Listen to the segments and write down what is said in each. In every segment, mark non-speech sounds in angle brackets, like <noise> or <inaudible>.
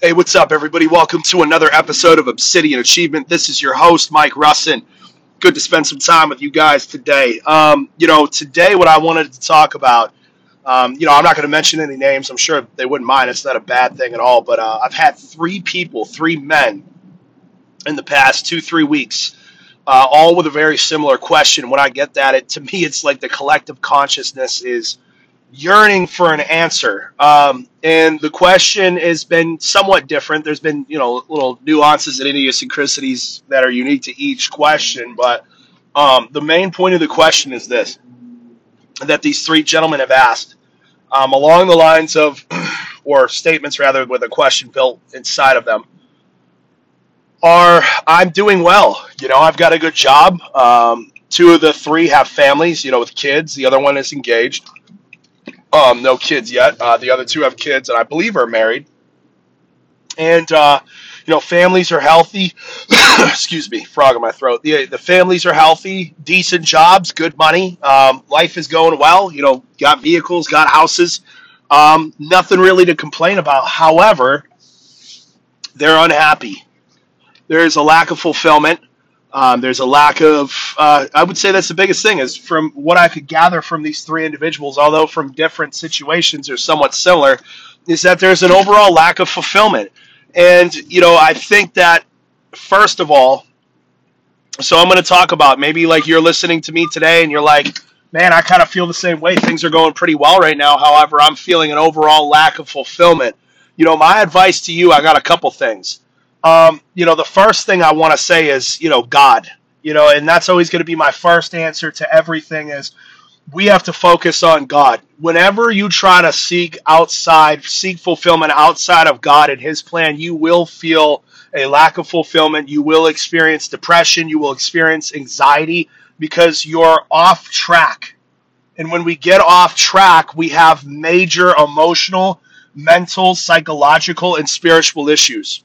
Hey, what's up, everybody? Welcome to another episode of Obsidian Achievement. This is your host, Mike Russin. Good to spend some time with you guys today. Um, you know, today, what I wanted to talk about, um, you know, I'm not going to mention any names. I'm sure they wouldn't mind. It's not a bad thing at all. But uh, I've had three people, three men, in the past two, three weeks, uh, all with a very similar question. When I get that, it to me, it's like the collective consciousness is yearning for an answer. Um, and the question has been somewhat different. There's been, you know, little nuances and idiosyncrasies that are unique to each question. But um, the main point of the question is this that these three gentlemen have asked um, along the lines of, <clears throat> or statements rather, with a question built inside of them. Are I'm doing well. You know, I've got a good job. Um, two of the three have families, you know, with kids. The other one is engaged um, no kids yet. Uh, the other two have kids, and I believe are married. And uh, you know, families are healthy. <coughs> Excuse me, frog in my throat. The the families are healthy, decent jobs, good money. Um, life is going well. You know, got vehicles, got houses. Um, nothing really to complain about. However, they're unhappy. There is a lack of fulfillment. Um, there's a lack of, uh, I would say that's the biggest thing is from what I could gather from these three individuals, although from different situations are somewhat similar, is that there's an overall lack of fulfillment. And, you know, I think that, first of all, so I'm going to talk about maybe like you're listening to me today and you're like, man, I kind of feel the same way. Things are going pretty well right now. However, I'm feeling an overall lack of fulfillment. You know, my advice to you, I got a couple things um, you know, the first thing I want to say is, you know, God. You know, and that's always going to be my first answer to everything is we have to focus on God. Whenever you try to seek outside, seek fulfillment outside of God and His plan, you will feel a lack of fulfillment. You will experience depression. You will experience anxiety because you're off track. And when we get off track, we have major emotional, mental, psychological, and spiritual issues.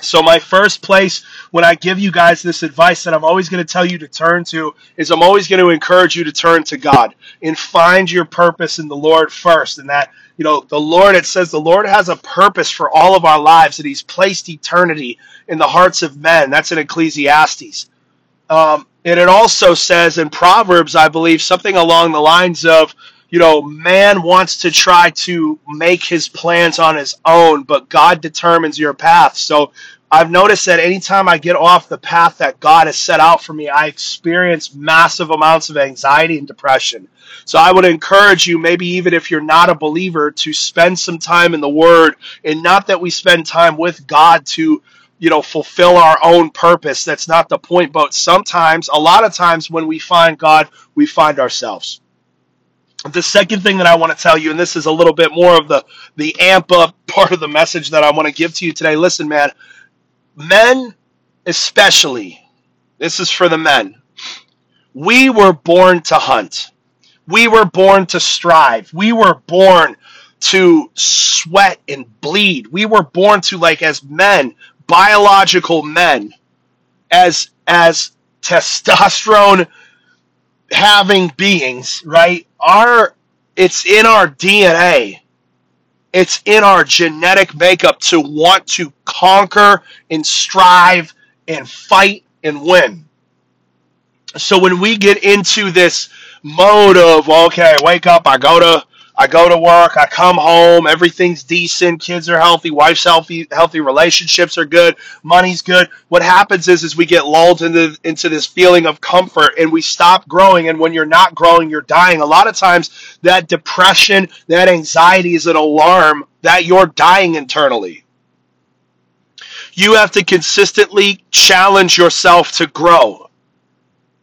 So, my first place when I give you guys this advice that I'm always going to tell you to turn to is I'm always going to encourage you to turn to God and find your purpose in the Lord first. And that, you know, the Lord, it says the Lord has a purpose for all of our lives, that He's placed eternity in the hearts of men. That's in Ecclesiastes. Um, and it also says in Proverbs, I believe, something along the lines of, you know, man wants to try to make his plans on his own, but God determines your path. So I've noticed that anytime I get off the path that God has set out for me, I experience massive amounts of anxiety and depression. So I would encourage you, maybe even if you're not a believer, to spend some time in the Word, and not that we spend time with God to you know fulfill our own purpose that's not the point but sometimes a lot of times when we find god we find ourselves the second thing that I want to tell you, and this is a little bit more of the the amp up <laughs> part of the message that I want to give to you today. Listen, man, men especially, this is for the men. We were born to hunt. We were born to strive. We were born to sweat and bleed. We were born to like as men, biological men, as as testosterone having beings, right? Our it's in our DNA. It's in our genetic makeup to want to conquer and strive and fight and win. So when we get into this mode of okay, wake up, I go to I go to work, I come home, everything's decent, kids are healthy, wife's healthy, healthy relationships are good, money's good. What happens is is we get lulled into into this feeling of comfort and we stop growing and when you're not growing, you're dying. A lot of times that depression, that anxiety is an alarm that you're dying internally. You have to consistently challenge yourself to grow.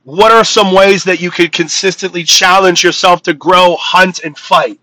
What are some ways that you could consistently challenge yourself to grow, hunt, and fight?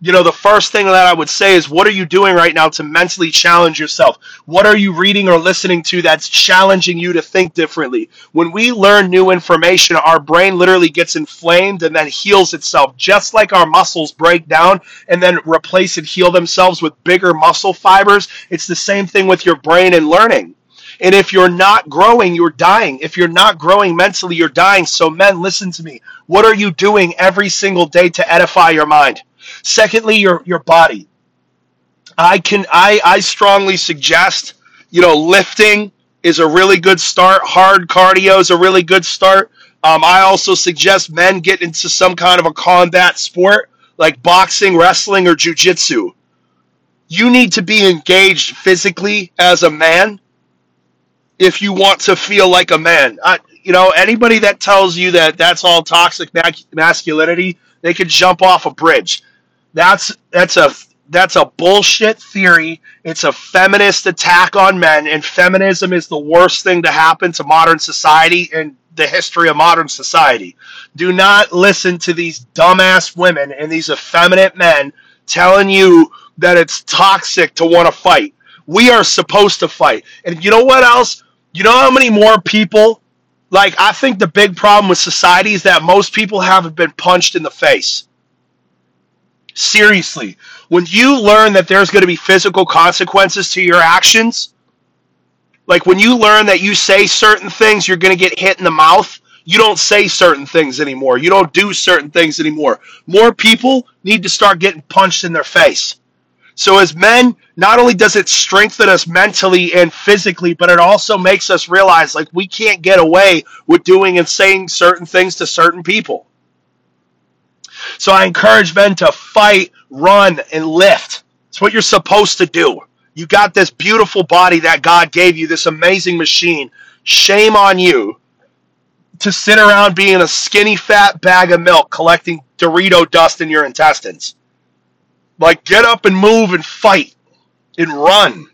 You know, the first thing that I would say is what are you doing right now to mentally challenge yourself? What are you reading or listening to that's challenging you to think differently? When we learn new information, our brain literally gets inflamed and then heals itself, just like our muscles break down and then replace and heal themselves with bigger muscle fibers. It's the same thing with your brain and learning. And if you're not growing, you're dying. If you're not growing mentally, you're dying. So, men, listen to me. What are you doing every single day to edify your mind? Secondly, your, your body. I can I I strongly suggest, you know, lifting is a really good start. Hard cardio is a really good start. Um, I also suggest men get into some kind of a combat sport like boxing, wrestling, or jujitsu. You need to be engaged physically as a man if you want to feel like a man. I, you know, anybody that tells you that that's all toxic masculinity, they could jump off a bridge. That's that's a that's a bullshit theory. It's a feminist attack on men, and feminism is the worst thing to happen to modern society in the history of modern society. Do not listen to these dumbass women and these effeminate men telling you that it's toxic to want to fight. We are supposed to fight. And you know what else? You know how many more people like I think the big problem with society is that most people haven't been punched in the face. Seriously, when you learn that there's going to be physical consequences to your actions, like when you learn that you say certain things, you're going to get hit in the mouth, you don't say certain things anymore. You don't do certain things anymore. More people need to start getting punched in their face. So, as men, not only does it strengthen us mentally and physically, but it also makes us realize like we can't get away with doing and saying certain things to certain people. So I encourage men to fight, run, and lift. It's what you're supposed to do. You got this beautiful body that God gave you, this amazing machine. Shame on you to sit around being a skinny fat bag of milk collecting Dorito dust in your intestines. Like, get up and move and fight and run.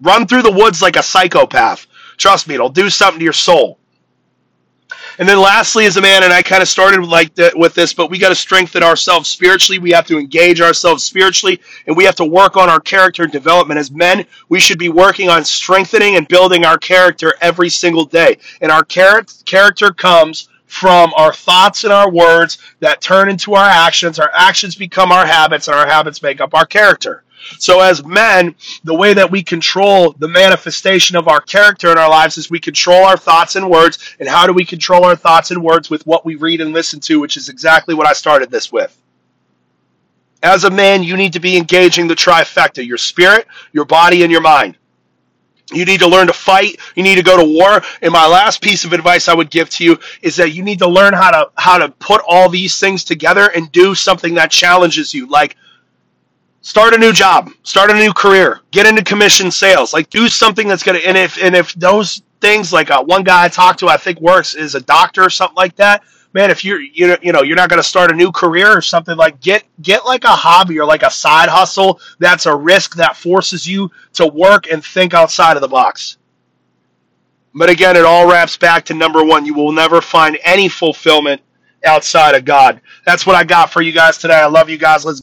Run through the woods like a psychopath. Trust me, it'll do something to your soul. And then lastly, as a man, and I kind of started like with this, but we got to strengthen ourselves spiritually. We have to engage ourselves spiritually, and we have to work on our character development. As men, we should be working on strengthening and building our character every single day. And our char- character comes from our thoughts and our words that turn into our actions. Our actions become our habits, and our habits make up our character. So, as men, the way that we control the manifestation of our character in our lives is we control our thoughts and words. And how do we control our thoughts and words with what we read and listen to, which is exactly what I started this with. As a man, you need to be engaging the trifecta your spirit, your body, and your mind. You need to learn to fight. You need to go to war. And my last piece of advice I would give to you is that you need to learn how to how to put all these things together and do something that challenges you. Like start a new job, start a new career, get into commission sales, like do something that's gonna. And if and if those things, like uh, one guy I talked to, I think works is a doctor or something like that. Man, if you're you know you know you're not gonna start a new career or something like get get like a hobby or like a side hustle that's a risk that forces you to work and think outside of the box. But again, it all wraps back to number one. You will never find any fulfillment outside of God. That's what I got for you guys today. I love you guys. Let's